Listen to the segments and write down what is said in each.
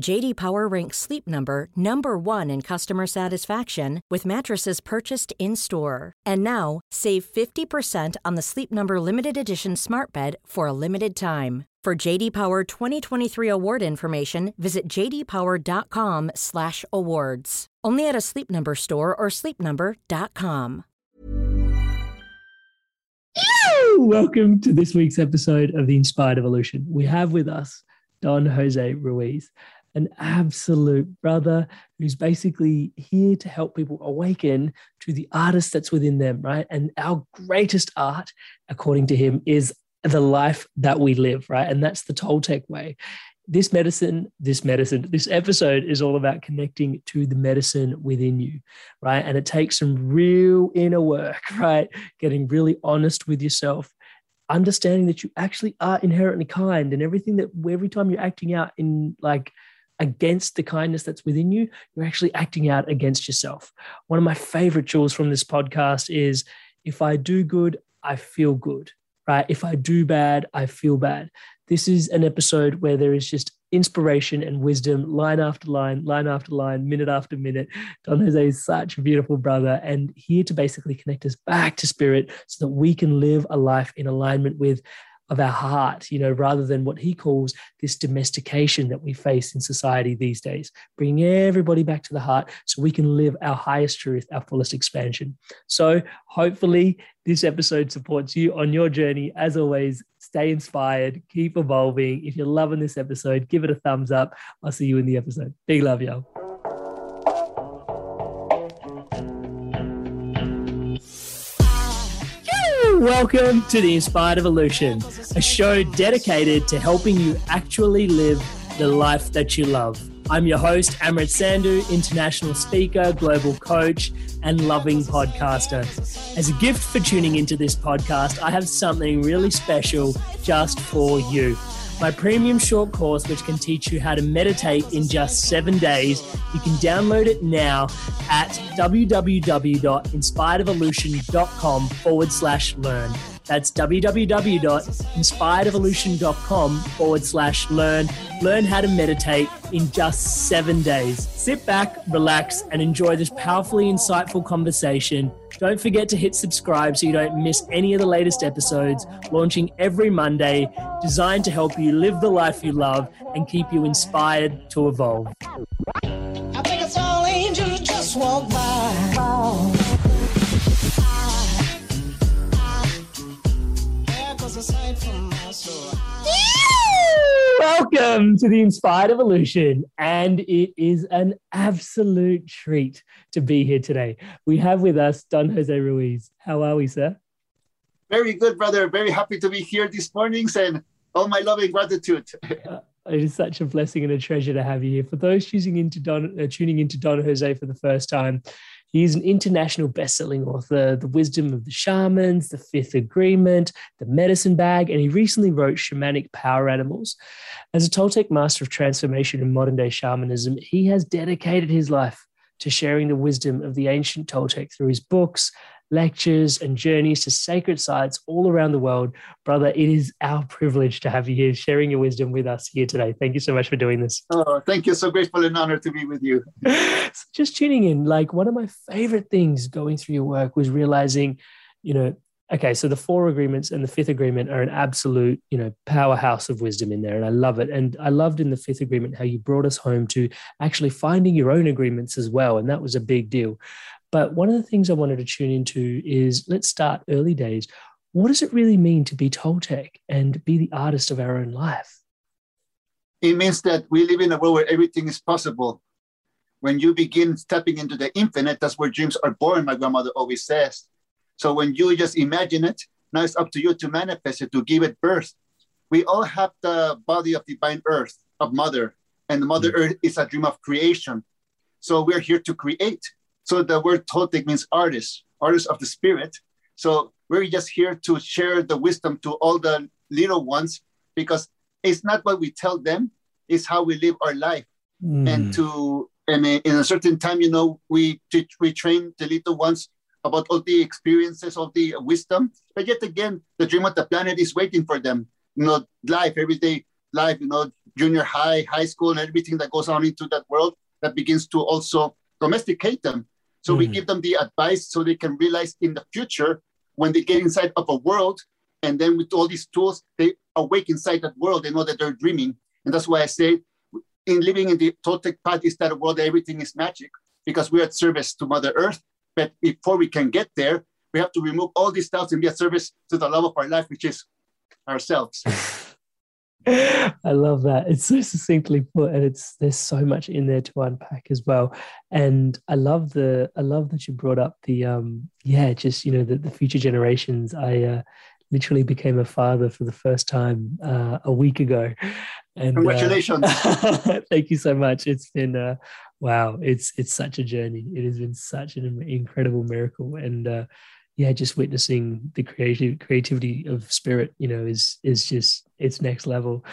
JD Power ranks Sleep Number number 1 in customer satisfaction with mattresses purchased in-store. And now, save 50% on the Sleep Number limited edition Smart Bed for a limited time. For JD Power 2023 award information, visit jdpower.com/awards. Only at a Sleep Number store or sleepnumber.com. Welcome to this week's episode of the Inspired Evolution. We have with us Don Jose Ruiz, an absolute brother who's basically here to help people awaken to the artist that's within them, right? And our greatest art, according to him, is the life that we live, right? And that's the Toltec way. This medicine, this medicine, this episode is all about connecting to the medicine within you, right? And it takes some real inner work, right? Getting really honest with yourself, understanding that you actually are inherently kind and everything that every time you're acting out in like against the kindness that's within you, you're actually acting out against yourself. One of my favorite jewels from this podcast is if I do good, I feel good, right? If I do bad, I feel bad. This is an episode where there is just inspiration and wisdom, line after line, line after line, minute after minute. Don Jose is such a beautiful brother and here to basically connect us back to spirit so that we can live a life in alignment with of our heart, you know, rather than what he calls this domestication that we face in society these days, bringing everybody back to the heart so we can live our highest truth, our fullest expansion. So, hopefully, this episode supports you on your journey. As always, stay inspired, keep evolving. If you're loving this episode, give it a thumbs up. I'll see you in the episode. Big love, y'all. Welcome to the Inspired Evolution, a show dedicated to helping you actually live the life that you love. I'm your host, Amrit Sandhu, international speaker, global coach, and loving podcaster. As a gift for tuning into this podcast, I have something really special just for you my premium short course, which can teach you how to meditate in just seven days. You can download it now at www.inspiredevolution.com forward slash learn. That's www.inspiredevolution.com forward slash learn. Learn how to meditate in just seven days. Sit back, relax, and enjoy this powerfully insightful conversation. Don't forget to hit subscribe so you don't miss any of the latest episodes, launching every Monday, designed to help you live the life you love and keep you inspired to evolve. I think it's all angels just walk by. Welcome to the Inspired Evolution, and it is an absolute treat to be here today. We have with us Don Jose Ruiz. How are we, sir? Very good, brother. Very happy to be here this morning, and all my love and gratitude. uh, it is such a blessing and a treasure to have you here. For those choosing into Don, uh, tuning into Don Jose for the first time, He's an international best-selling author, The Wisdom of the Shamans, The Fifth Agreement, The Medicine Bag, and he recently wrote Shamanic Power Animals. As a Toltec master of transformation in modern-day shamanism, he has dedicated his life to sharing the wisdom of the ancient Toltec through his books, lectures and journeys to sacred sites all around the world. Brother, it is our privilege to have you here sharing your wisdom with us here today. Thank you so much for doing this. Oh, thank you. So grateful and honored to be with you. so just tuning in, like one of my favorite things going through your work was realizing, you know, okay, so the four agreements and the fifth agreement are an absolute, you know, powerhouse of wisdom in there. And I love it. And I loved in the fifth agreement how you brought us home to actually finding your own agreements as well. And that was a big deal. But one of the things I wanted to tune into is let's start early days. What does it really mean to be Toltec and be the artist of our own life? It means that we live in a world where everything is possible. When you begin stepping into the infinite, that's where dreams are born, my grandmother always says. So when you just imagine it, now it's up to you to manifest it, to give it birth. We all have the body of divine earth, of mother, and the mother mm-hmm. earth is a dream of creation. So we're here to create. So the word Toltec means artist, artist of the spirit. So we're just here to share the wisdom to all the little ones because it's not what we tell them, it's how we live our life. Mm. And to and in a certain time, you know, we we train the little ones about all the experiences of the wisdom. But yet again, the dream of the planet is waiting for them. You know, life, everyday life, you know, junior high, high school, and everything that goes on into that world that begins to also domesticate them. So mm. we give them the advice so they can realize in the future when they get inside of a world, and then with all these tools, they awake inside that world. They know that they're dreaming. And that's why I say in living in the Toltec path is that a world that everything is magic because we're at service to Mother Earth but before we can get there, we have to remove all these doubts and be a service to the love of our life, which is ourselves. I love that. It's so succinctly put, and it's there's so much in there to unpack as well. And I love the I love that you brought up the um yeah, just you know the, the future generations. I uh, literally became a father for the first time uh, a week ago. And congratulations! Uh, thank you so much. It's been uh, wow, it's it's such a journey. It has been such an incredible miracle, and uh, yeah, just witnessing the creative creativity of spirit, you know, is is just it's next level.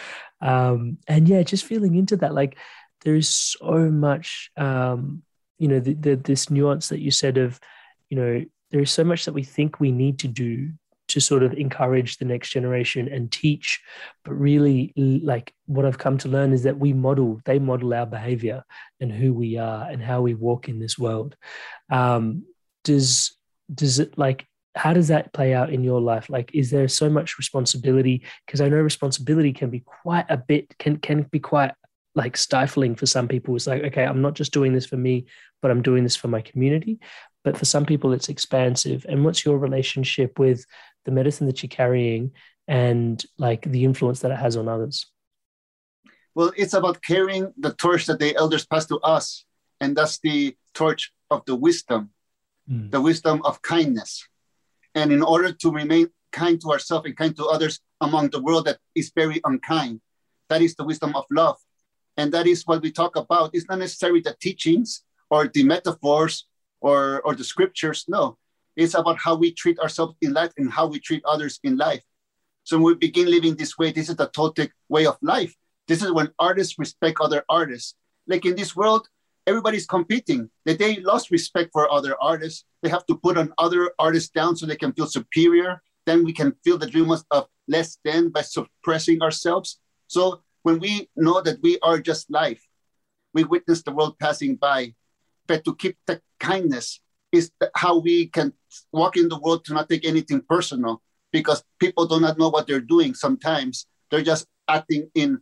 Um, and yeah, just feeling into that, like there is so much, um, you know, the, the, this nuance that you said of, you know, there is so much that we think we need to do to sort of encourage the next generation and teach but really like what i've come to learn is that we model they model our behavior and who we are and how we walk in this world um, does does it like how does that play out in your life? Like is there so much responsibility? Because i know responsibility can be quite a bit can can be quite like stifling for some people. It's like okay i'm not just doing this for me but i'm doing this for my community. But for some people it's expansive. And what's your relationship with the medicine that you're carrying and like the influence that it has on others? Well it's about carrying the torch that the elders passed to us. And that's the torch of the wisdom mm. the wisdom of kindness and in order to remain kind to ourselves and kind to others among the world that is very unkind that is the wisdom of love and that is what we talk about it's not necessarily the teachings or the metaphors or, or the scriptures no it's about how we treat ourselves in life and how we treat others in life. So when we begin living this way, this is the Toltec way of life. This is when artists respect other artists. Like in this world, everybody's competing. That they lost respect for other artists. They have to put on other artists down so they can feel superior. Then we can feel the dream of less than by suppressing ourselves. So when we know that we are just life, we witness the world passing by. But to keep the kindness is how we can walk in the world to not take anything personal because people do not know what they're doing sometimes they're just acting in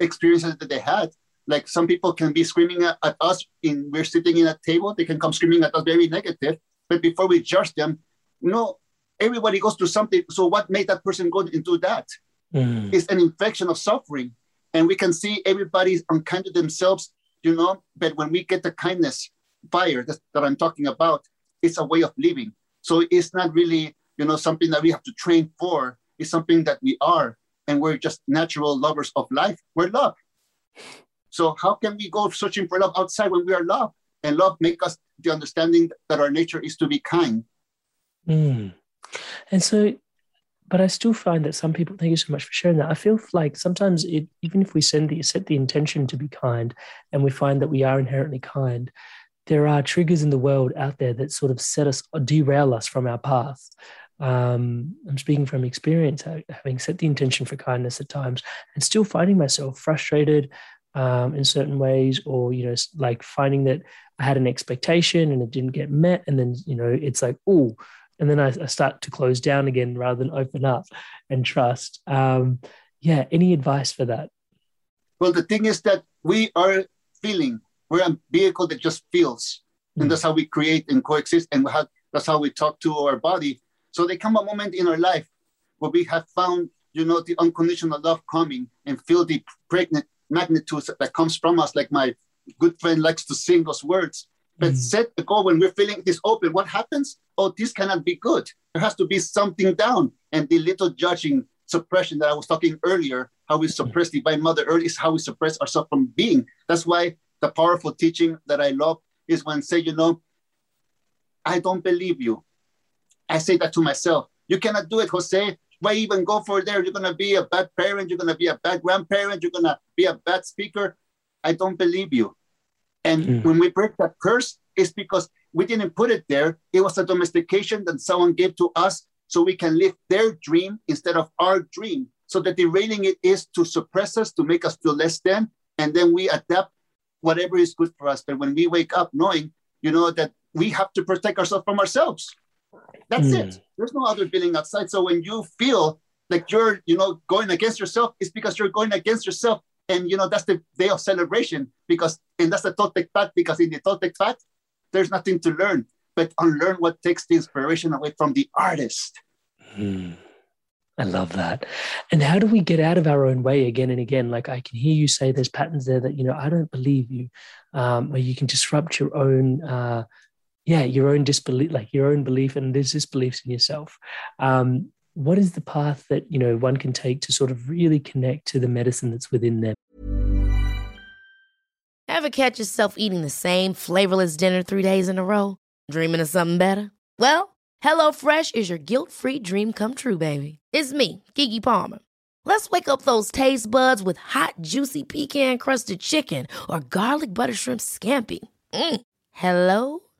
experiences that they had like some people can be screaming at, at, us in we're sitting in a table they can come screaming at us very negative but before we judge them you know everybody goes through something so what made that person go into that? Mm. It's an infection of suffering and we can see everybody's unkind to themselves you know but when we get the kindness fire that, that I'm talking about, it's a way of living. So it's not really, you know, something that we have to train for. It's something that we are, and we're just natural lovers of life. We're love. So how can we go searching for love outside when we are love? And love make us the understanding that our nature is to be kind. Mm. And so, but I still find that some people. Thank you so much for sharing that. I feel like sometimes, it, even if we send the set the intention to be kind, and we find that we are inherently kind, there are triggers in the world out there that sort of set us or derail us from our path. Um, I'm speaking from experience, having set the intention for kindness at times and still finding myself frustrated um, in certain ways, or, you know, like finding that I had an expectation and it didn't get met. And then, you know, it's like, oh, and then I, I, start to close down again rather than open up and trust. Um, yeah, any advice for that? Well, the thing is that we are feeling. We're a vehicle that just feels, mm. and hmm. that's how we create and coexist, and that's how we talk to our body. So there come a moment in our life where we have found, you know, the unconditional love coming and feel the pregnant magnitude that comes from us. Like my good friend likes to sing those words. But mm. set the goal when we're feeling this open. What happens? Oh, this cannot be good. There has to be something down. And the little judging suppression that I was talking earlier, how we suppress the divine mother early is how we suppress ourselves from being. That's why the powerful teaching that I love is when say, you know, I don't believe you. I say that to myself. You cannot do it, Jose. Why even go for there? You're gonna be a bad parent, you're gonna be a bad grandparent, you're gonna be a bad speaker. I don't believe you. And mm. when we break that curse, it's because we didn't put it there. It was a domestication that someone gave to us so we can live their dream instead of our dream. So that derailing it is to suppress us, to make us feel less than, and then we adapt whatever is good for us. But when we wake up knowing, you know, that we have to protect ourselves from ourselves. That's mm. it. There's no other feeling outside. So when you feel like you're, you know, going against yourself, it's because you're going against yourself. And you know, that's the day of celebration because and that's the Toltec path, because in the Toltec path, there's nothing to learn but unlearn what takes the inspiration away from the artist. Hmm. I love that. And how do we get out of our own way again and again? Like I can hear you say there's patterns there that, you know, I don't believe you, um, or you can disrupt your own, uh, yeah, your own disbelief, like your own belief and there's disbeliefs in yourself. Um, what is the path that, you know, one can take to sort of really connect to the medicine that's within them? Ever catch yourself eating the same flavorless dinner three days in a row? Dreaming of something better? Well, HelloFresh is your guilt-free dream come true, baby. It's me, Keke Palmer. Let's wake up those taste buds with hot, juicy pecan-crusted chicken or garlic butter shrimp scampi. Mm. Hello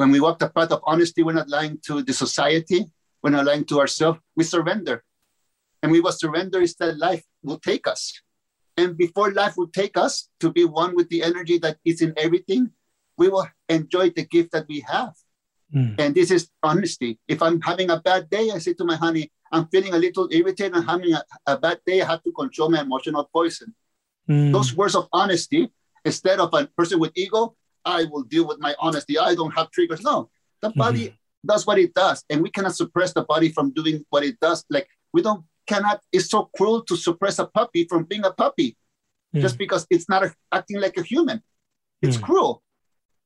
when we walk the path of honesty, we're not lying to the society, we're not lying to ourselves, we surrender. And we will surrender is that life will take us. And before life will take us to be one with the energy that is in everything, we will enjoy the gift that we have. Mm. And this is honesty. If I'm having a bad day, I say to my honey, I'm feeling a little irritated, I'm having a, a bad day, I have to control my emotional poison. Mm. Those words of honesty, instead of a person with ego, I will deal with my honesty. I don't have triggers. No, the mm-hmm. body mm-hmm. does what it does, and we cannot suppress the body from doing what it does. Like we don't cannot. It's so cruel to suppress a puppy from being a puppy, mm. just because it's not a, acting like a human. It's mm. cruel.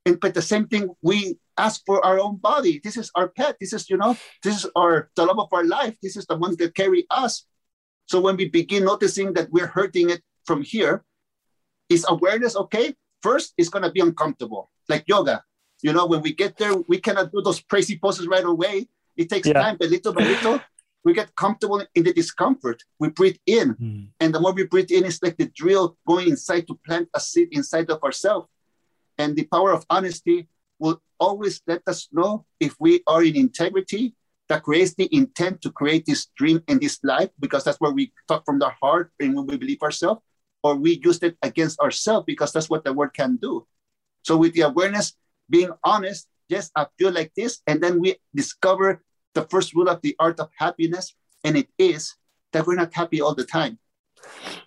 And but the same thing we ask for our own body. This is our pet. This is you know this is our the love of our life. This is the ones that carry us. So when we begin noticing that we're hurting it from here, is awareness okay? First, it's going to be uncomfortable, like yoga. You know, when we get there, we cannot do those crazy poses right away. It takes yeah. time, but little by little, we get comfortable in the discomfort. We breathe in. Mm. And the more we breathe in, it's like the drill going inside to plant a seed inside of ourselves. And the power of honesty will always let us know if we are in integrity that creates the intent to create this dream in this life, because that's where we talk from the heart and when we believe ourselves, or we used it against ourselves because that's what the word can do. So with the awareness, being honest, yes, I feel like this, and then we discover the first rule of the art of happiness, and it is that we're not happy all the time.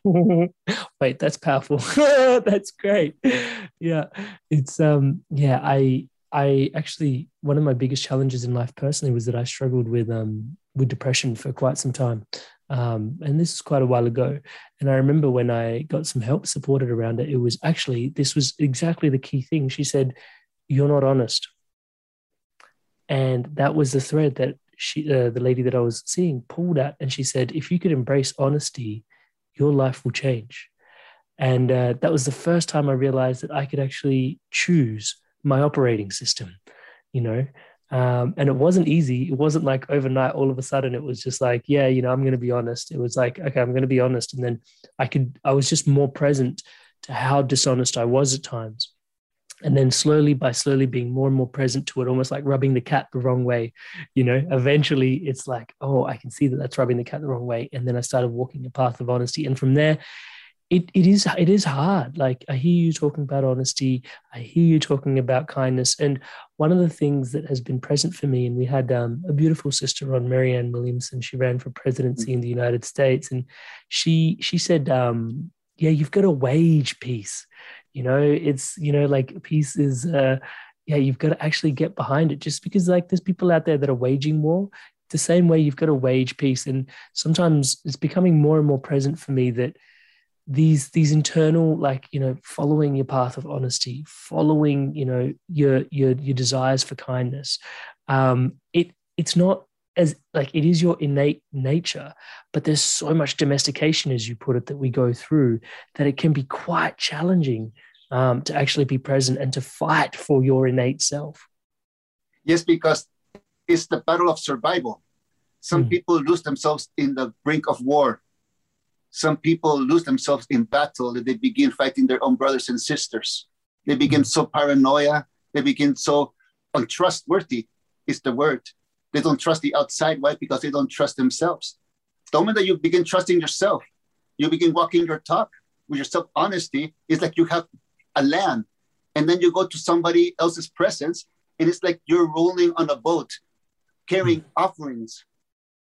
Wait, that's powerful. that's great. Yeah, it's um, yeah. I I actually one of my biggest challenges in life personally was that I struggled with um with depression for quite some time. Um, and this is quite a while ago. And I remember when I got some help supported around it, it was actually, this was exactly the key thing. She said, You're not honest. And that was the thread that she, uh, the lady that I was seeing, pulled at. And she said, If you could embrace honesty, your life will change. And uh, that was the first time I realized that I could actually choose my operating system, you know, um, and it wasn't easy. It wasn't like overnight, all of a sudden, it was just like, yeah, you know, I'm going to be honest. It was like, okay, I'm going to be honest. And then I could, I was just more present to how dishonest I was at times. And then slowly by slowly being more and more present to it, almost like rubbing the cat the wrong way, you know, eventually it's like, oh, I can see that that's rubbing the cat the wrong way. And then I started walking a path of honesty. And from there, it, it is it is hard. Like i hear you talking about honesty. I hear you talking about kindness. And one of the things that has been present for me and we had um, a beautiful sister on marianne williamson. She ran for presidency in the united states. And she she said um, yeah you've got to wage peace you know it's you know like peace is uh, yeah you've got to actually get behind it. Just because like there's people out there that are waging war the same way you've got to wage peace and sometimes it's becoming more and more present for me that these these internal like you know following your path of honesty following you know your your your desires for kindness um it it's not as like it is your innate nature but there's so much domestication as you put it that we go through that it can be quite challenging um, to actually be present and to fight for your innate self. Yes because it's the battle of survival. Some mm. people lose themselves in the brink of war some people lose themselves in battle that they begin fighting their own brothers and sisters. They begin so paranoia, they begin so untrustworthy, is the word. They don't trust the outside. Why? Because they don't trust themselves. The moment that you begin trusting yourself, you begin walking your talk with your self honesty, it's like you have a land. And then you go to somebody else's presence, and it's like you're rolling on a boat carrying mm. offerings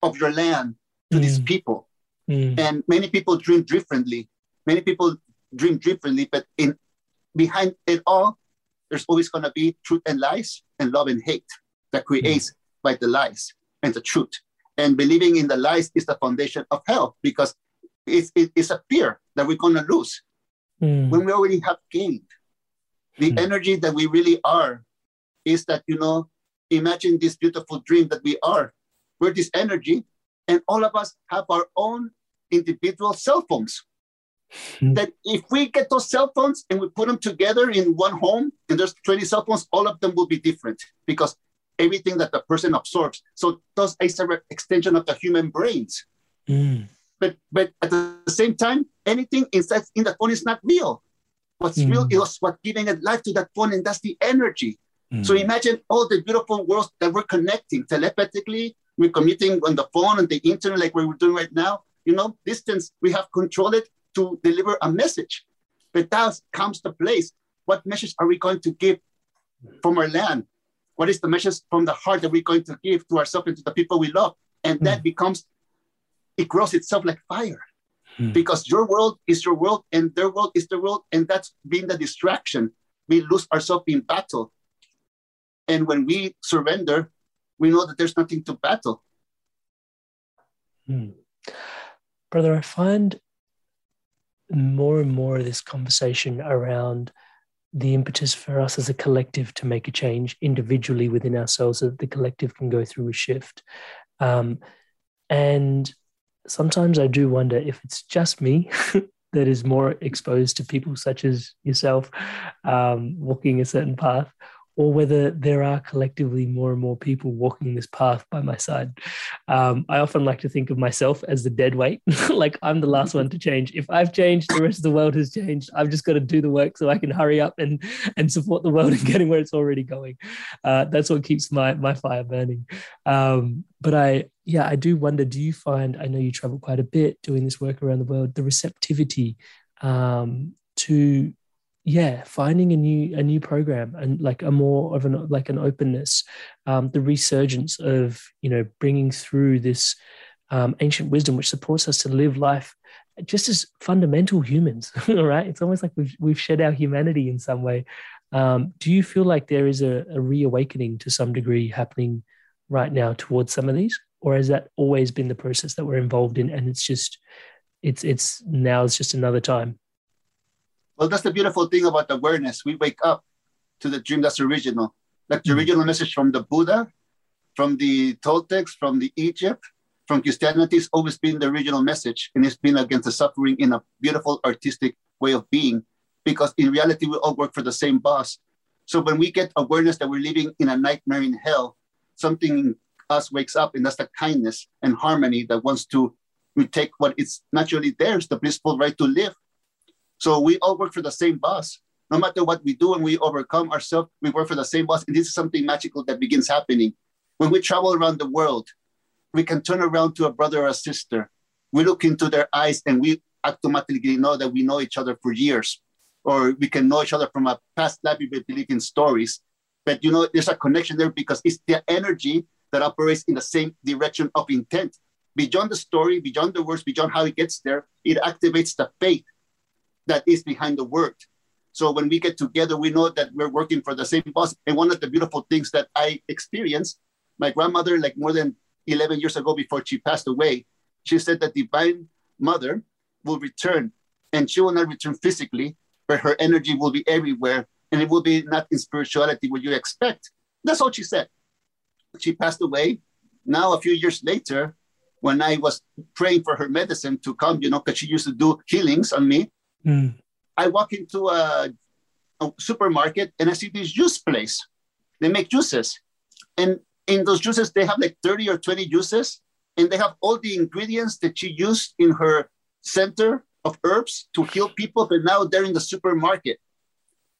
of your land to mm. these people. Mm. And many people dream differently. Many people dream differently, but in behind it all, there's always going to be truth and lies and love and hate that creates mm. by the lies and the truth. And believing in the lies is the foundation of hell because it's, it's a fear that we're going to lose mm. when we already have gained. The mm. energy that we really are is that, you know, imagine this beautiful dream that we are. We're this energy, and all of us have our own individual cell phones. Mm-hmm. That if we get those cell phones and we put them together in one home and there's 20 cell phones, all of them will be different because everything that the person absorbs. So those is an extension of the human brains. Mm. But but at the same time, anything inside in the phone is not real. What's mm. real is what's giving it life to that phone, and that's the energy. Mm. So imagine all the beautiful worlds that we're connecting telepathically, we're commuting on the phone and the internet like we're doing right now you know, distance, we have controlled it to deliver a message. But that comes to place. What message are we going to give from our land? What is the message from the heart that we're going to give to ourselves and to the people we love? And that mm. becomes, it grows itself like fire. Mm. Because your world is your world and their world is their world. And that's been the distraction. We lose ourselves in battle. And when we surrender, we know that there's nothing to battle. Mm brother, I find more and more of this conversation around the impetus for us as a collective to make a change individually within ourselves so that the collective can go through a shift. Um, and sometimes I do wonder if it's just me that is more exposed to people such as yourself um, walking a certain path, or whether there are collectively more and more people walking this path by my side. Um, I often like to think of myself as the dead weight, like I'm the last one to change. If I've changed, the rest of the world has changed. I've just got to do the work so I can hurry up and and support the world in getting where it's already going. Uh, that's what keeps my my fire burning. Um, but I, yeah, I do wonder. Do you find? I know you travel quite a bit doing this work around the world. The receptivity um, to yeah finding a new a new program and like a more of an like an openness um, the resurgence of you know bringing through this um, ancient wisdom which supports us to live life just as fundamental humans, all right It's almost like we've we've shed our humanity in some way. Um, do you feel like there is a, a reawakening to some degree happening right now towards some of these, or has that always been the process that we're involved in, and it's just it's it's now it's just another time? Well, that's the beautiful thing about awareness. We wake up to the dream that's original, like the mm-hmm. original message from the Buddha, from the Toltecs, from the Egypt, from Christianity. It's always been the original message, and it's been against the suffering in a beautiful artistic way of being. Because in reality, we all work for the same boss. So when we get awareness that we're living in a nightmare in hell, something in us wakes up, and that's the kindness and harmony that wants to we take what is naturally theirs, the blissful right to live. So we all work for the same boss. No matter what we do and we overcome ourselves, we work for the same boss. And this is something magical that begins happening. When we travel around the world, we can turn around to a brother or a sister. We look into their eyes and we automatically know that we know each other for years. Or we can know each other from a past life we believe in stories. But you know, there's a connection there because it's the energy that operates in the same direction of intent beyond the story, beyond the words, beyond how it gets there, it activates the faith that is behind the word. So when we get together, we know that we're working for the same boss. And one of the beautiful things that I experienced, my grandmother, like more than 11 years ago before she passed away, she said that divine mother will return and she will not return physically, but her energy will be everywhere and it will be not in spirituality what you expect. That's all she said. She passed away. Now, a few years later, when I was praying for her medicine to come, you know, because she used to do healings on me. Mm. I walk into a, a, supermarket and I see this juice place. They make juices. And in those juices, they have like 30 or 20 juices. And they have all the ingredients that she used in her center of herbs to heal people, but now they're in the supermarket.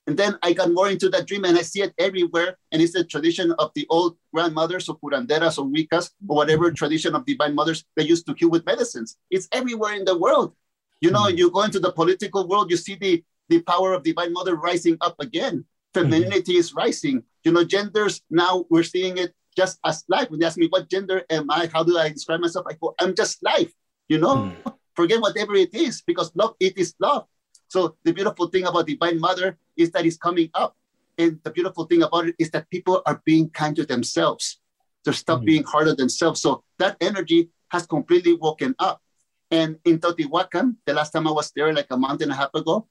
And then I got more into that dream and I see it everywhere. And it's the tradition of the old grandmothers or curanderas or wicas or whatever tradition of divine mothers they used to heal with medicines. It's everywhere in the world. You know, mm-hmm. you go into the political world, you see the, the power of divine mother rising up again. Femininity mm-hmm. is rising. You know, genders now we're seeing it just as life. When they ask me what gender am I, how do I describe myself? I go, I'm just life. You know, mm-hmm. forget whatever it is because love, it is love. So the beautiful thing about Divine Mother is that it's coming up. And the beautiful thing about it is that people are being kind to themselves. They're stop mm-hmm. being hard on themselves. So that energy has completely woken up. And in Teotihuacan, the last time I was there, like a month and a half ago,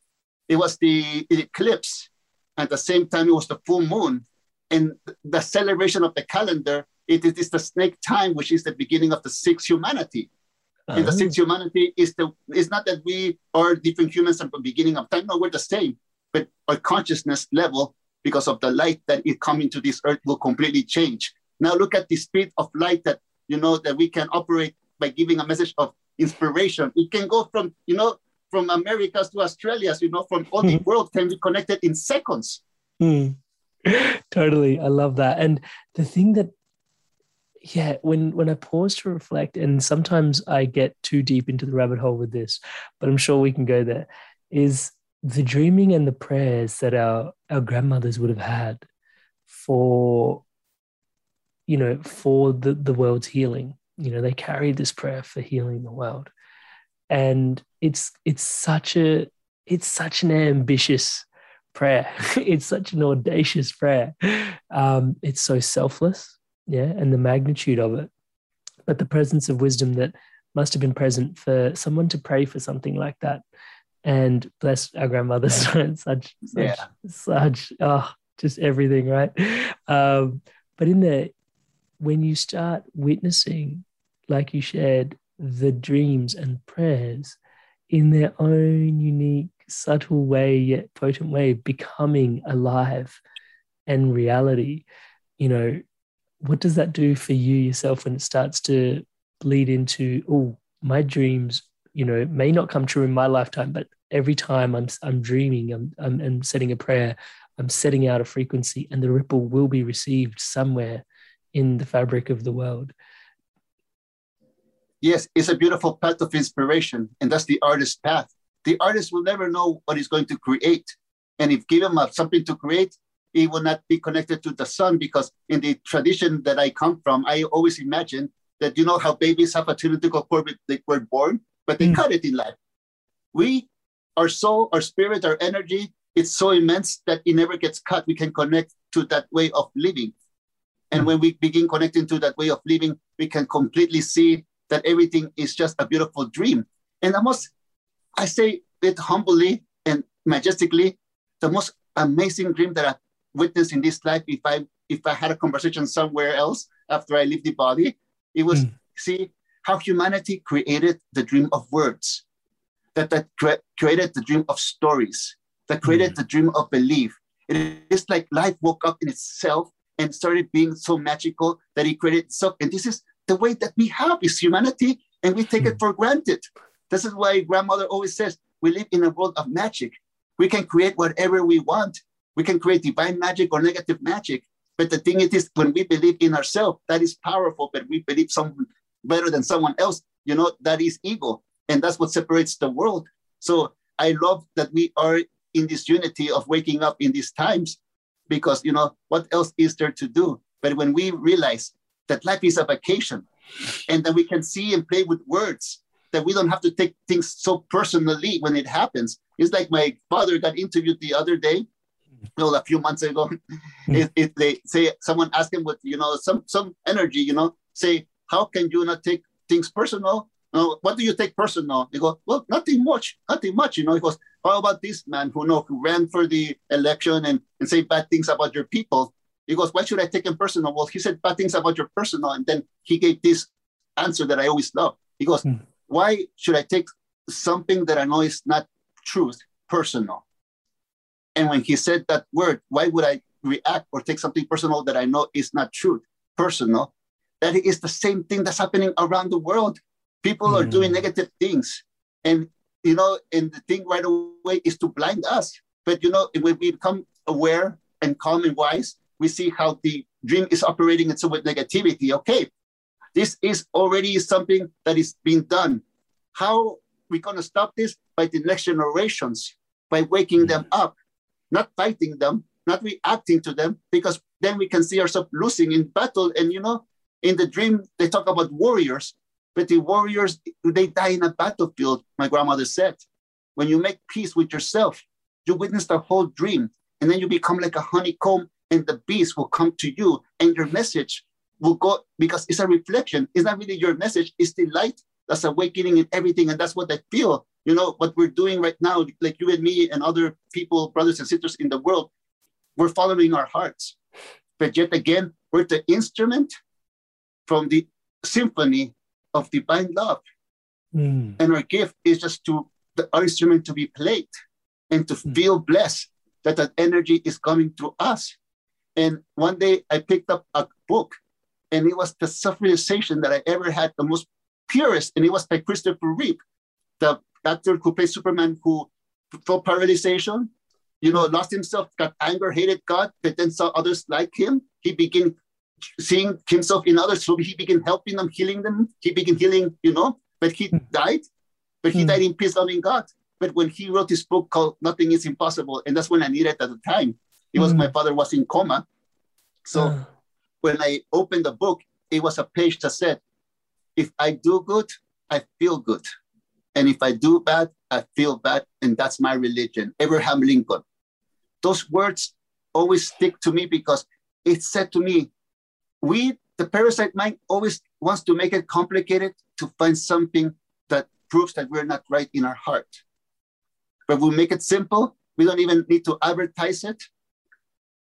it was the eclipse. At the same time, it was the full moon. And the celebration of the calendar, it is the snake time, which is the beginning of the sixth humanity. Uh-huh. And the sixth humanity is the is not that we are different humans from the beginning of time. No, we're the same. But our consciousness level, because of the light that is coming to this earth, will completely change. Now look at the speed of light that you know that we can operate by giving a message of inspiration. It can go from you know from Americas to Australias, you know, from all the world can be connected in seconds. Mm. Totally, I love that. And the thing that yeah, when when I pause to reflect, and sometimes I get too deep into the rabbit hole with this, but I'm sure we can go there. Is the dreaming and the prayers that our our grandmothers would have had for you know for the the world's healing you know they carried this prayer for healing the world and it's it's such a it's such an ambitious prayer it's such an audacious prayer um, it's so selfless yeah, and the magnitude of it, but the presence of wisdom that must have been present for someone to pray for something like that. And bless our grandmothers, such, such, yeah. such, oh, just everything, right? Um, but in the, when you start witnessing, like you shared, the dreams and prayers in their own unique, subtle way, yet potent way, becoming alive and reality, you know, what does that do for you yourself when it starts to bleed into oh my dreams you know may not come true in my lifetime but every time i'm i'm dreaming i'm i'm, I'm setting a prayer i'm setting out a frequency and the ripple will be received somewhere in the fabric of the world yes it's a beautiful path of inspiration and that's the artist's path the artist will never know what he's going to create and if given something to create it will not be connected to the sun because in the tradition that I come from, I always imagine that you know how babies have a theoretical cord they were born, but they mm. cut it in life. we, our soul, our spirit, our energy, it's so immense that it never gets cut. We can connect to that way of living. And when we begin connecting to that way of living, we can completely see that everything is just a beautiful dream. And I must, I say it humbly and majestically, the most amazing dream that I've witnessed in this life, if I if I had a conversation somewhere else after I leave the body, it was mm. see how humanity created the dream of words, that that cre- created the dream of stories, that created mm. the dream of belief. It is like life woke up in itself and started being so magical that it created itself. And this is the way that we have is humanity, and we take it hmm. for granted. This is why grandmother always says we live in a world of magic. We can create whatever we want. We can create divine magic or negative magic. But the thing is, when we believe in ourselves, that is powerful. But we believe someone better than someone else, you know, that is ego. And that's what separates the world. So I love that we are in this unity of waking up in these times because, you know, what else is there to do? But when we realize that life is a vacation and that we can see and play with words, that we don't have to take things so personally when it happens. It's like my father got interviewed the other day know, a few months ago, hmm. if, they say someone asked him with you know some some energy, you know, say how can you not take things personal? No, what do you take personal? He goes, well, nothing much, nothing much. You know, he goes, how about this man who know who ran for the election and, and say bad things about your people? He goes, why should I take him personal? Well, he said bad things about your personal, and then he gave this answer that I always love. He goes, hmm. why should I take something that I know is not truth personal? And when he said that word, why would I react or take something personal that I know is not truth, personal? That is the same thing that's happening around the world. People mm. are doing hmm. negative things. And, you know, and the thing right away is to blind us. But, you know, when we become aware and calm and wise, we see how the dream is operating and so with negativity. Okay, this is already something that is being done. How are we going to stop this? By the next generations, by waking them mm-hmm. up not fighting them, not reacting to them, because then we can see ourselves losing in battle. And you know, in the dream, they talk about warriors, but the warriors, they die in a battlefield, my grandmother said. When you make peace with yourself, you witness the whole dream, and then you become like a honeycomb, and the bees will come to you, and your message will go because it's a reflection. It's not really your message, it's the light that's awakening in everything. And that's what I feel. You know, what we're doing right now, like you and me and other people, brothers and sisters in the world, we're following our hearts. But yet again, we're the instrument from the symphony of divine love. Mm. And our gift is just to the instrument to be played and to mm. feel blessed that that energy is coming through us. And one day I picked up a book and it was the self-realization that I ever had, the most purest, and it was by Christopher Reeve, the actor who played Superman, who felt paralyzation, you know, lost himself, got anger, hated God, but then saw others like him. He began seeing himself in others, so he began helping them, healing them. He began healing, you know, but he mm. died, but he mm. died in peace, loving God. But when he wrote his book called Nothing is Impossible, and that's when I needed at the time. It was mm. my father was in coma. So uh. when I opened the book, it was a page that said, if I do good, I feel good. And if I do bad, I feel bad. And that's my religion. Abraham Lincoln. Those words always stick to me because it said to me, we, the parasite mind, always wants to make it complicated to find something that proves that we're not right in our heart. But we make it simple. We don't even need to advertise it.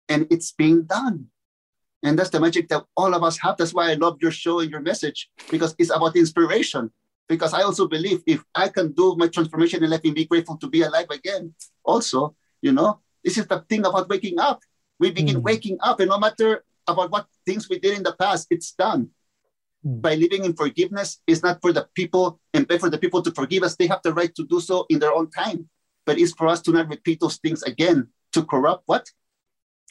And it's being done. And that's the magic that all of us have. That's why I love your show and your message because it's about inspiration. Because I also believe if I can do my transformation and life and be grateful to be alive again, also, you know, this is the thing about waking up. We begin mm. waking up, and no matter about what things we did in the past, it's done. Mm. By living in forgiveness, it's not for the people and for the people to forgive us. They have the right to do so in their own time. But it's for us to not repeat those things again to corrupt what?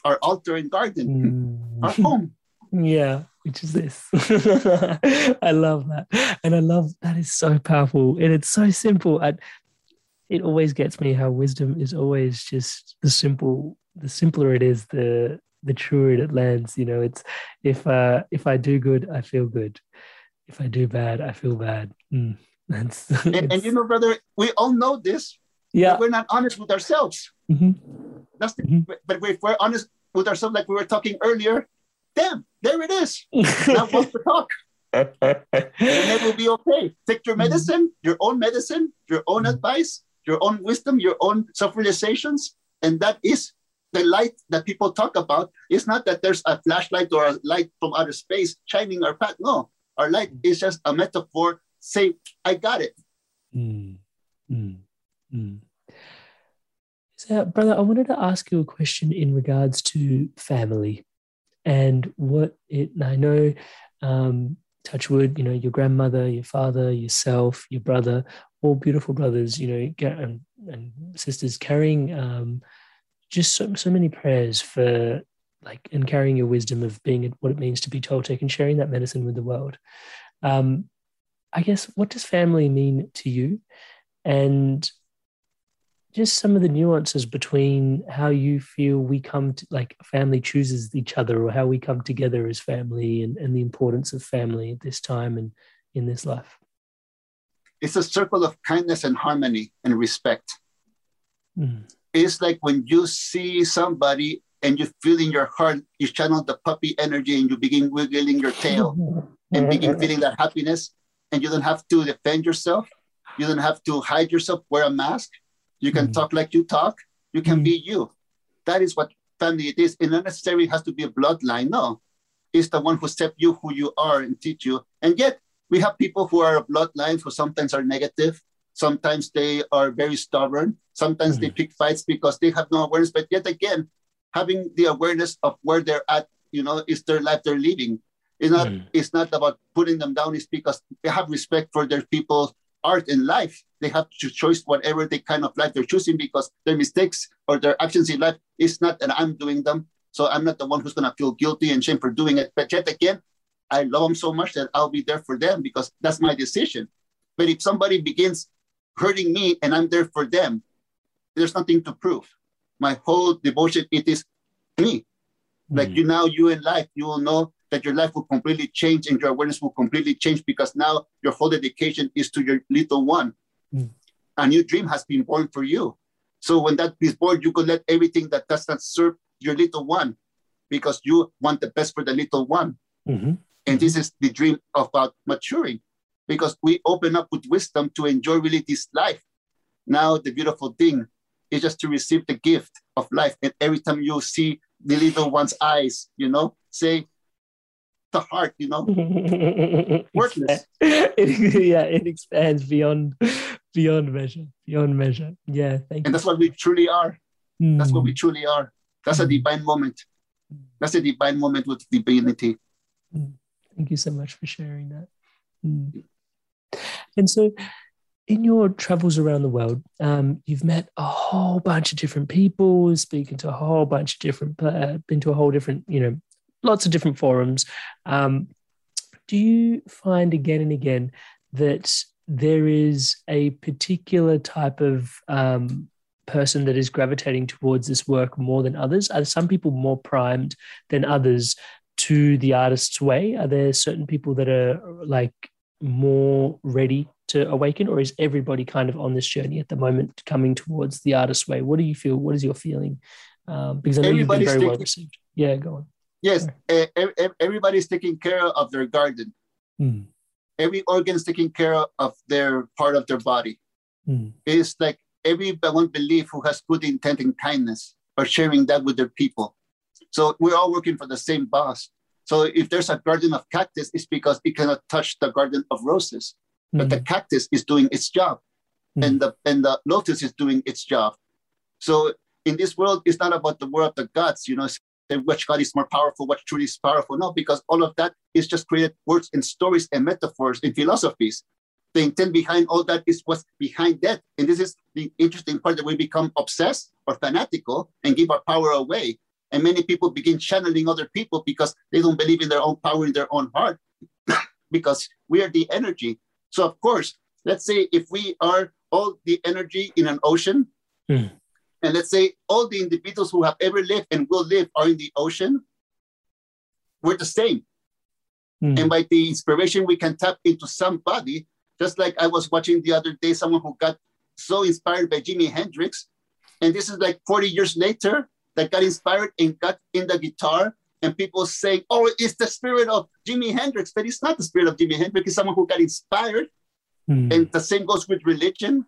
Our altar and garden. Mm our home. yeah, which is this. I love that. And I love that is so powerful and it's so simple. And it always gets me how wisdom is always just the simple, the simpler it is, the the truer it lands. You know, it's if uh if I do good, I feel good. If I do bad, I feel bad. Mm. That's, and, and, you know, brother, we all know this. Yeah. we're not honest with ourselves. Mm-hmm. That's the, mm-hmm. but if we're honest with ourselves, like we were talking earlier, damn, there it is. now want to talk. and it will be okay. Take your mm-hmm. medicine, your own medicine, your own mm-hmm. advice, your own wisdom, your own self-realizations, and that is the light that people talk about. It's not that there's a flashlight or a light from outer space shining our path. No, our light is just a metaphor. Say, I got it. Mm. Mm. Mm. So, brother, I wanted to ask you a question in regards to family and what it. I know, um, touch wood, you know, your grandmother, your father, yourself, your brother, all beautiful brothers, you know, and, and sisters carrying um, just so, so many prayers for like and carrying your wisdom of being what it means to be Toltec and sharing that medicine with the world. Um, I guess what does family mean to you, and just some of the nuances between how you feel we come to like family chooses each other or how we come together as family and, and the importance of family at this time and in this life it's a circle of kindness and harmony and respect mm. It's like when you see somebody and you feel in your heart you channel the puppy energy and you begin wiggling your tail and begin feeling that happiness and you don't have to defend yourself you don't have to hide yourself wear a mask you can mm. talk like you talk. You can mm. be you. That is what family it is. It not necessarily has to be a bloodline. No, it's the one who set you who you are and teach you. And yet we have people who are bloodlines who sometimes are negative. Sometimes they are very stubborn. Sometimes mm. they pick fights because they have no awareness. But yet again, having the awareness of where they're at, you know, is their life they're living. It's not, mm. it's not about putting them down. It's because they have respect for their people art in life, they have to choose whatever they kind of life they're choosing because their mistakes or their actions in life is not that I'm doing them. So I'm not the one who's going to feel guilty and shame for doing it. But yet again, I love them so much that I'll be there for them because that's my decision. But if somebody begins hurting me and I'm there for them, there's nothing to prove. My whole devotion, it is me. Mm-hmm. Like you now, you in life, you will know that your life will completely change and your awareness will completely change because now your whole dedication is to your little one. Mm. A new dream has been born for you. So when that is born, you can let everything that does not serve your little one because you want the best for the little one. Mm-hmm. And this is the dream about maturing because we open up with wisdom to enjoy really this life. Now, the beautiful thing is just to receive the gift of life. And every time you see the little one's eyes, you know, say, the heart, you know, worthless. yeah, it expands beyond beyond measure, beyond measure. Yeah, thank you. and you. that's what we truly are. Mm. That's what we truly are. That's mm. a divine moment. That's a divine moment with divinity. Mm. Thank you so much for sharing that. And so, in your travels around the world, um, you've met a whole bunch of different people, speaking to a whole bunch of different, uh, been to a whole different, you know, lots of different forums. Um, do you find again and again that there is a particular type of um, person that is gravitating towards this work more than others? Are some people more primed than others to the artist's way? Are there certain people that are like more ready to awaken, or is everybody kind of on this journey at the moment coming towards the artist's way? What do you feel? What is your feeling? Um, because I know you've been very well received. Yeah, go on. Yes, uh, everybody's taking care of their garden. Mm. Every organ is taking care of their part of their body. Mm. It's like everyone believe who has good intent and kindness are sharing that with their people. So we're all working for the same boss. So if there's a garden of cactus, it's because it cannot touch the garden of roses. Mm. But the hmm. cactus is doing its job, hmm. and the and the lotus is doing its job. So in this world, it's not about the world of the gods. You know, which God is more powerful, what truly is powerful. No, because all of that is just created words and stories and metaphors and philosophies. The intent behind all that is what's behind that. And this is the interesting part that we become obsessed or fanatical and give our power away. And many people begin channeling other people because they don't believe in their own power in their own heart, because we are the energy. So, of course, let's say if we are all the energy in an ocean, mm and let's say all the individuals who have ever lived and will live are in the ocean, we're the same. Mm. And by the inspiration, we can tap into somebody Just like I was watching the other day, someone who got so inspired by Jimi Hendrix. And this is like 40 years later that got inspired and got in the guitar. And people say, oh, it's the spirit of Jimi Hendrix. But it's not the spirit of Jimi Hendrix. It's someone who got inspired. Mm. And the same goes with religion,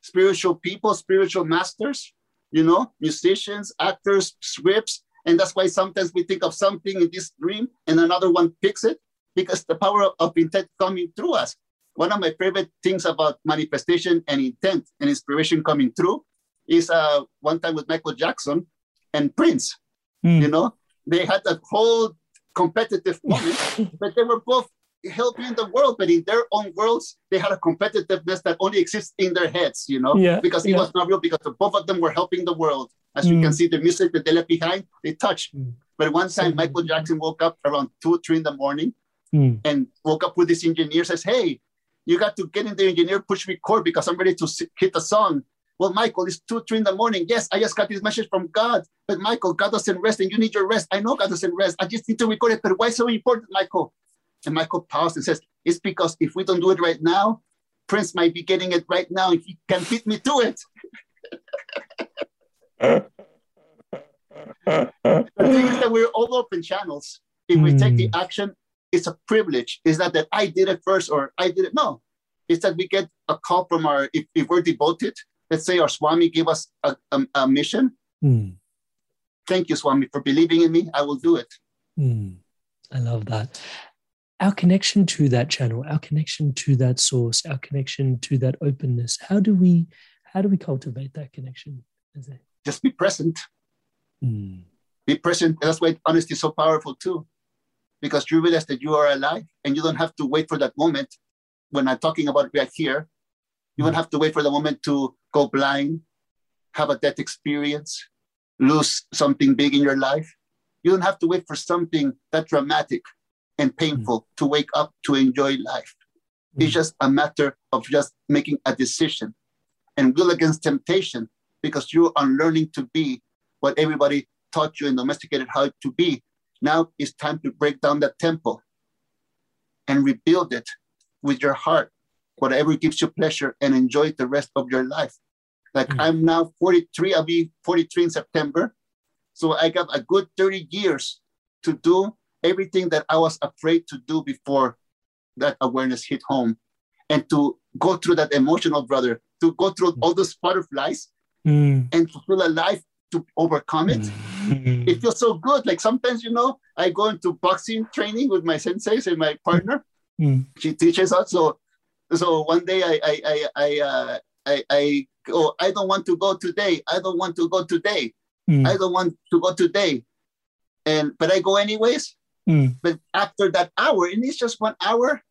spiritual people, spiritual masters, you know, musicians, actors, scripts. And that's why sometimes we think of something in this dream and another one picks it because the power of, of intent coming through us. One of my favorite things about manifestation and intent and inspiration coming through is uh, one time with Michael Jackson and Prince. Mm. You know, they had a whole competitive moment, but they were both helping the world, but in their own worlds, they had a competitiveness that only exists in their heads, you know, yeah, because it yeah. was not real, because both of them were helping the world. As mm. you can hmm. see, the music that they left behind, they touched. Mm. But one time, Michael Jackson woke up around two, three in the morning mm. and woke up with this engineer, says, Hey, you got to get in the engineer, push record because I'm ready to hit the song. Well, Michael, it's two, three in the morning. Yes, I just got this message from God. But Michael, God doesn't rest and you need your rest. I know God doesn't rest. I just need to record it. But why so important, Michael? And Michael paused and says, It's because if we don't do it right now, Prince might be getting it right now and he can beat me to it. the thing is that we're all open channels. If we take the hmm. action, it's a privilege. It's not that I did it first or I did it. No, it's that we get a call from our, if, if we're devoted, let's say our Swami gave us a, a, a mission. Mm. Thank you, Swami, for believing in me. I will do it. Mm. I love that. Our connection to that channel, our connection to that source, our connection to that openness. How do we, how do we cultivate that connection? Just be present. Mm. Be present. That's why honesty is so powerful too, because you realize that you are alive and you don't have to wait for that moment. When I'm talking about right here, you don't have to wait for the moment to go blind, have a death experience, lose something big in your life. You don't have to wait for something that dramatic and painful mm. to wake up to enjoy life. Mm. It's just a matter of just making a decision and will against temptation because you are learning to be what everybody taught you and domesticated how to be. Now it's time to break down that temple and rebuild it with your heart whatever gives you pleasure and enjoy the rest of your life. Like mm. I'm now 43, I'll be 43 in September. So I got a good 30 years to do everything that I was afraid to do before that awareness hit home. And to go through that emotional, brother, to go through all those butterflies mm. and to feel alive to overcome it. Mm. It feels so good. Like sometimes, you know, I go into boxing training with my senseis and my partner. Mm. She teaches us. So so one day I I I I, uh, I, I go, I don't want to go today. I don't want to go today. Mm. I don't want to go today. And but I go anyways. Mm. But after that hour, and it's just one hour,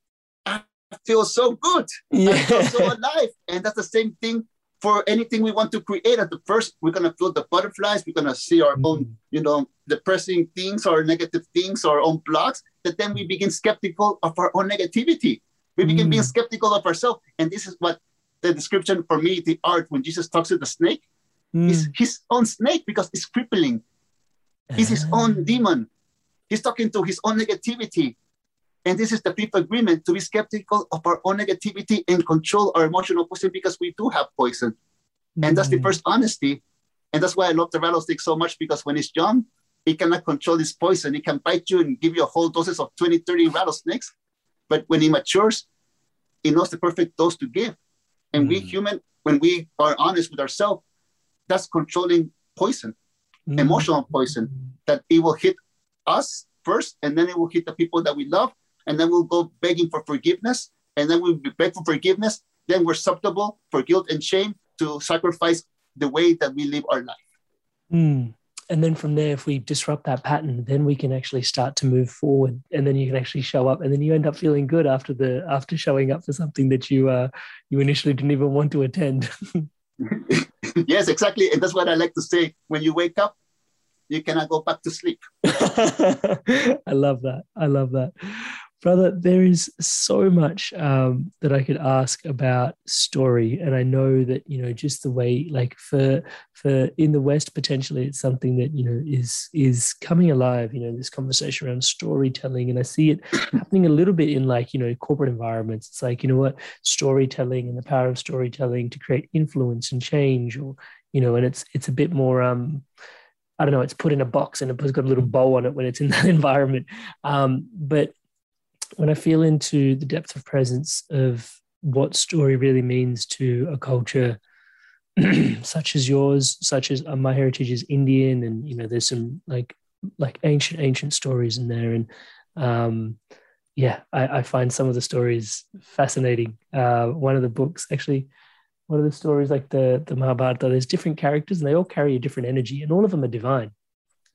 I feel so good. Yeah. I feel so alive. And that's the same thing for anything we want to create. At the first, we're gonna feel the butterflies. We're gonna see our mm. own, you know, depressing things or negative things, our own blocks. That then we begin skeptical of our own negativity. We begin mm. being skeptical of ourselves. And this is what the description for me, the art, when Jesus talks to the snake, mm. is his own snake because it's crippling. He's his own ah. demon. He's talking to his own negativity. And this is the fifth agreement to be skeptical of our own negativity and control our emotional poison because we do have poison. Mm. And that's the mm. first honesty. And that's why I love the rattlesnake so much because when it's young, it cannot control this poison. It can bite you and give you a whole doses of 20, 30 rattlesnakes. But when he matures, he knows the perfect dose to give. And mm. we human, when we are honest with ourselves, that's controlling poison, mm. emotional poison, that it will hit us first, and then it will hit the people that we love, and then we'll go begging for forgiveness, and then we'll beg for forgiveness. Then we're susceptible for guilt and shame to sacrifice the way that we live our life. Mm and then from there if we disrupt that pattern then we can actually start to move forward and then you can actually show up and then you end up feeling good after the after showing up for something that you uh you initially didn't even want to attend. Yes exactly and that's what i like to say when you wake up you cannot go back to sleep. I love that i love that brother, there is so much um, that I could ask about story, and I know that you know just the way, like for for in the West, potentially it's something that you know is is coming alive. You know, this conversation around storytelling, and I see it happening a little bit in like you know corporate environments. It's like you know what storytelling and the power of storytelling to create influence and change, or you know, and it's it's a bit more um I don't know, it's put in a box and it's got a little bow on it when it's in that environment. Um, but when I feel into the depth of presence of what story really means to a culture such as yours, such as uh, my heritage is Indian, and you know, there's some like like ancient ancient stories in there, and um, yeah, I, I find some of the stories fascinating. Uh, one of the books actually one of the stories like the the Mahabharata, there's different characters and they all carry a different energy, and all of them are divine.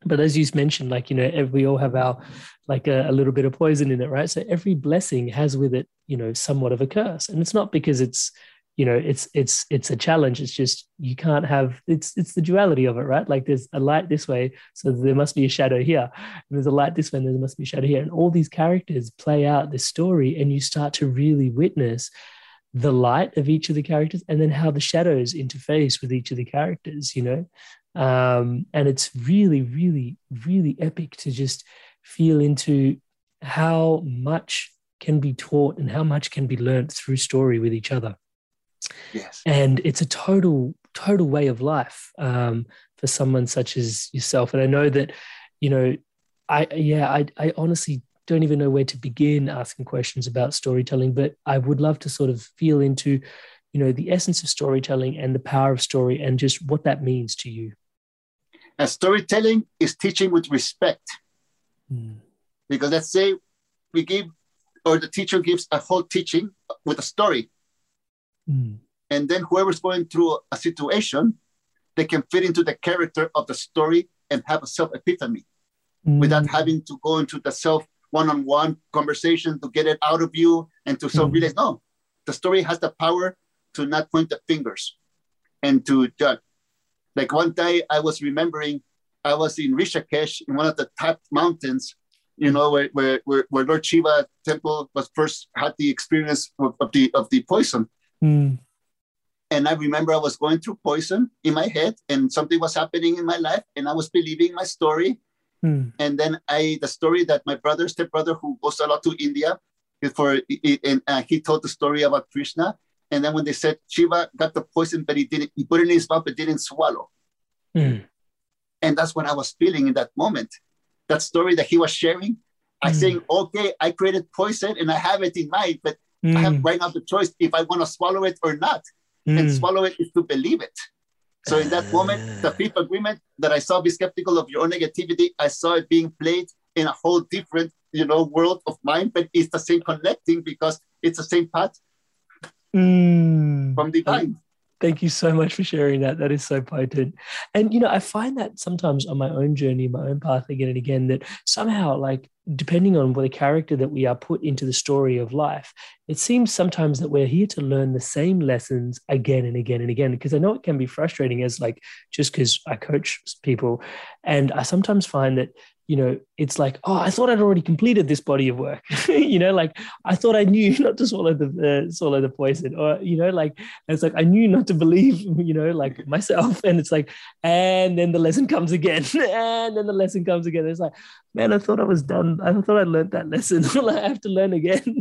But as you mentioned, like you know, we all have our like a, a, little bit of poison in it, right? So every blessing has with it, you know, somewhat of a curse, and it's not because it's you know it's it's it's a challenge. It's just you can't have it's it's the duality of it right? Like there's a light this way so there must be a shadow here. And there's a light this way and there must be a shadow here. And all these characters play out this story and you start to really witness the light of each of the characters and then how the shadows interface with each of the characters you know um, and it's really really really epic to just feel into how much can be taught and how much can be learned through story with each other. Yes. And it's a total total way of life um, for someone such as yourself. And i know that you know i yeah i, I honestly don't even know where to begin asking questions about storytelling, but I would love to sort of feel into, you know, the essence of storytelling and the power of story and just what that means to you. And storytelling is teaching with respect. Mm. Because let's say we give, or the teacher gives a whole teaching with a story. Mm. And then whoever's going through a situation, they can fit into the character of the story and have a self epiphany mm. without having to go into the self one-on-one conversation to get it out of you and to so mm-hmm. realize no the story has the power to not point the fingers and to judge like one day i was remembering i was in rishikesh in one of the top mountains you know where, where, where, where lord shiva temple was first had the experience of, of the of the poison mm. and i remember i was going through poison in my head and something was happening in my life and i was believing my story Hmm. And then I, the story that my brother, stepbrother, who goes a lot to India, for and uh, he told the story about Krishna. And then when they said Shiva got the poison, but he didn't, he put it in his mouth, but didn't swallow. Hmm. And that's what I was feeling in that moment. That story that he was sharing, I mm. saying, okay, I created poison and I have it in mind, but mm. I have hmm. right now the choice if I want to swallow it or not. Mm. And swallow it is to believe it. So in that moment, the fifth agreement that I saw be skeptical of your own negativity, I saw it being played in a whole different, you know, world of mind, but it's the same connecting because it's the same path mm. from divine. Thank you so much for sharing that. That is so potent. And, you know, I find that sometimes on my own journey, my own path again and again, that somehow, like, depending on what the character that we are put into the story of life, it seems sometimes that we're here to learn the same lessons again and again and again. Because I know it can be frustrating as, like, just because I coach people. And I sometimes find that you know, it's like, oh, I thought I'd already completed this body of work. you know, like I thought I knew not to swallow the uh, swallow the poison, or you know, like it's like I knew not to believe, you know, like myself. And it's like, and then the lesson comes again, and then the lesson comes again. It's like, man, I thought I was done. I thought I learned that lesson. I have to learn again.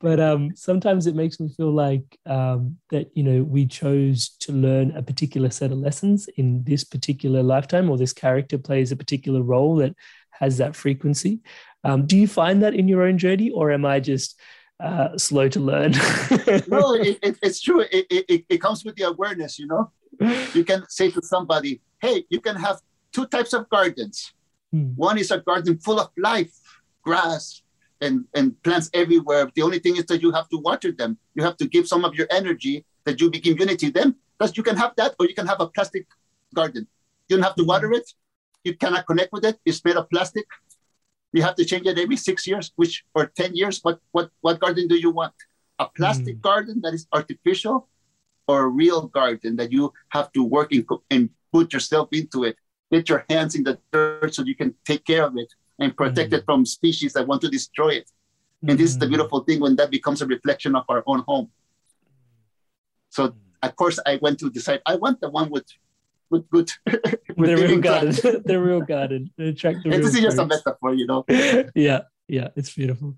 but um, sometimes it makes me feel like um, that you know we chose to learn a particular set of lessons in this particular lifetime, or this character plays a particular role that has that frequency. Um, do you find that in your own journey, or am I just uh, slow to learn? no, it, it, it's true. It, it, it comes with the awareness, you know. You can say to somebody, hey, you can have two types of gardens. Hmm. One is a garden full of life, grass, and, and plants everywhere. The only thing is that you have to water them. You have to give some of your energy that you begin unity them. Because you can have that, or you can have a plastic garden. You don't have to water it you cannot connect with it. It's made of plastic. You have to change it every six years, which or 10 years. What what what garden do you want? A plastic mm. garden that is artificial or a real garden that you have to work in, and put yourself into it. Get your hands in the dirt so you can take care of it and protect mm. it from species that want to destroy it. And this is the mm. beautiful thing when that becomes a reflection of our own home. So of course I went to decide I want the one with with good with the real garden. the real garden. Attract the and this is just a metaphor, you know. yeah, yeah, it's beautiful.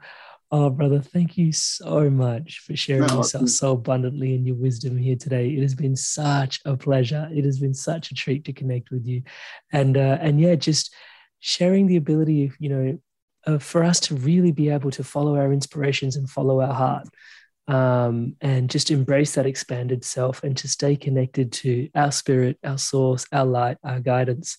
Oh, brother, thank you so much for sharing no, yourself so abundantly and your wisdom here today. It has been such a pleasure. It has been such a treat to connect with you, and uh, and yeah, just sharing the ability of you know uh, for us to really be able to follow our inspirations and follow our heart um, and just embrace that expanded self and to stay connected to our spirit, our source, our light, our guidance.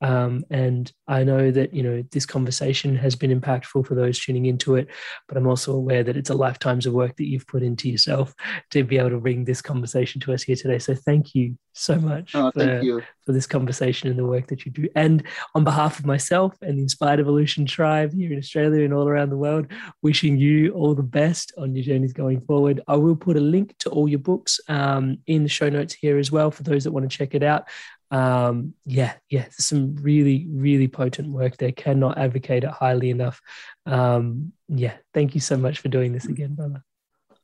Um, and I know that, you know, this conversation has been impactful for those tuning into it, but I'm also aware that it's a lifetimes of work that you've put into yourself to be able to bring this conversation to us here today. So thank you so much oh, for, for this conversation and the work that you do. And on behalf of myself and the Inspired Evolution tribe here in Australia and all around the world, wishing you all the best on your journeys going forward. I will put a link to all your books um, in the show notes here as well for those that want to check it out um, yeah, yeah, some really, really potent work there. Cannot advocate it highly enough. Um, yeah, thank you so much for doing this again, brother.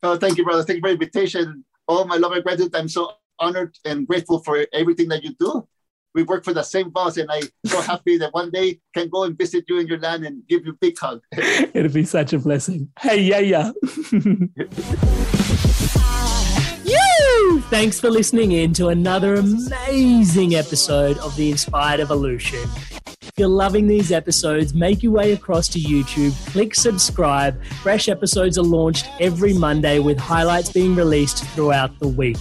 Oh, thank you, brother. Thank you for the invitation. Oh, my love and gratitude. I'm so honored and grateful for everything that you do. We work for the same boss, and I'm so happy that one day can go and visit you in your land and give you a big hug. It'll be such a blessing. Hey, yeah, yeah. Thanks for listening in to another amazing episode of the Inspired Evolution. If you're loving these episodes, make your way across to YouTube, click subscribe. Fresh episodes are launched every Monday with highlights being released throughout the week.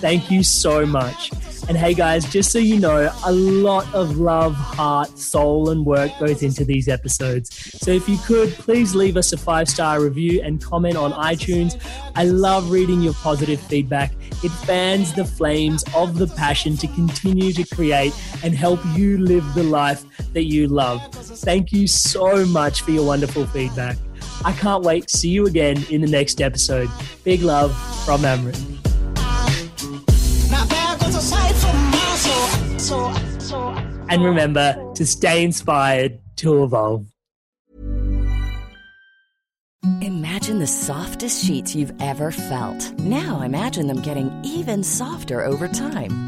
Thank you so much. And hey guys, just so you know, a lot of love, heart, soul, and work goes into these episodes. So if you could, please leave us a five star review and comment on iTunes. I love reading your positive feedback. It fans the flames of the passion to continue to create and help you live the life that you love. Thank you so much for your wonderful feedback. I can't wait to see you again in the next episode. Big love from Amrit. And remember to stay inspired to evolve. Imagine the softest sheets you've ever felt. Now imagine them getting even softer over time.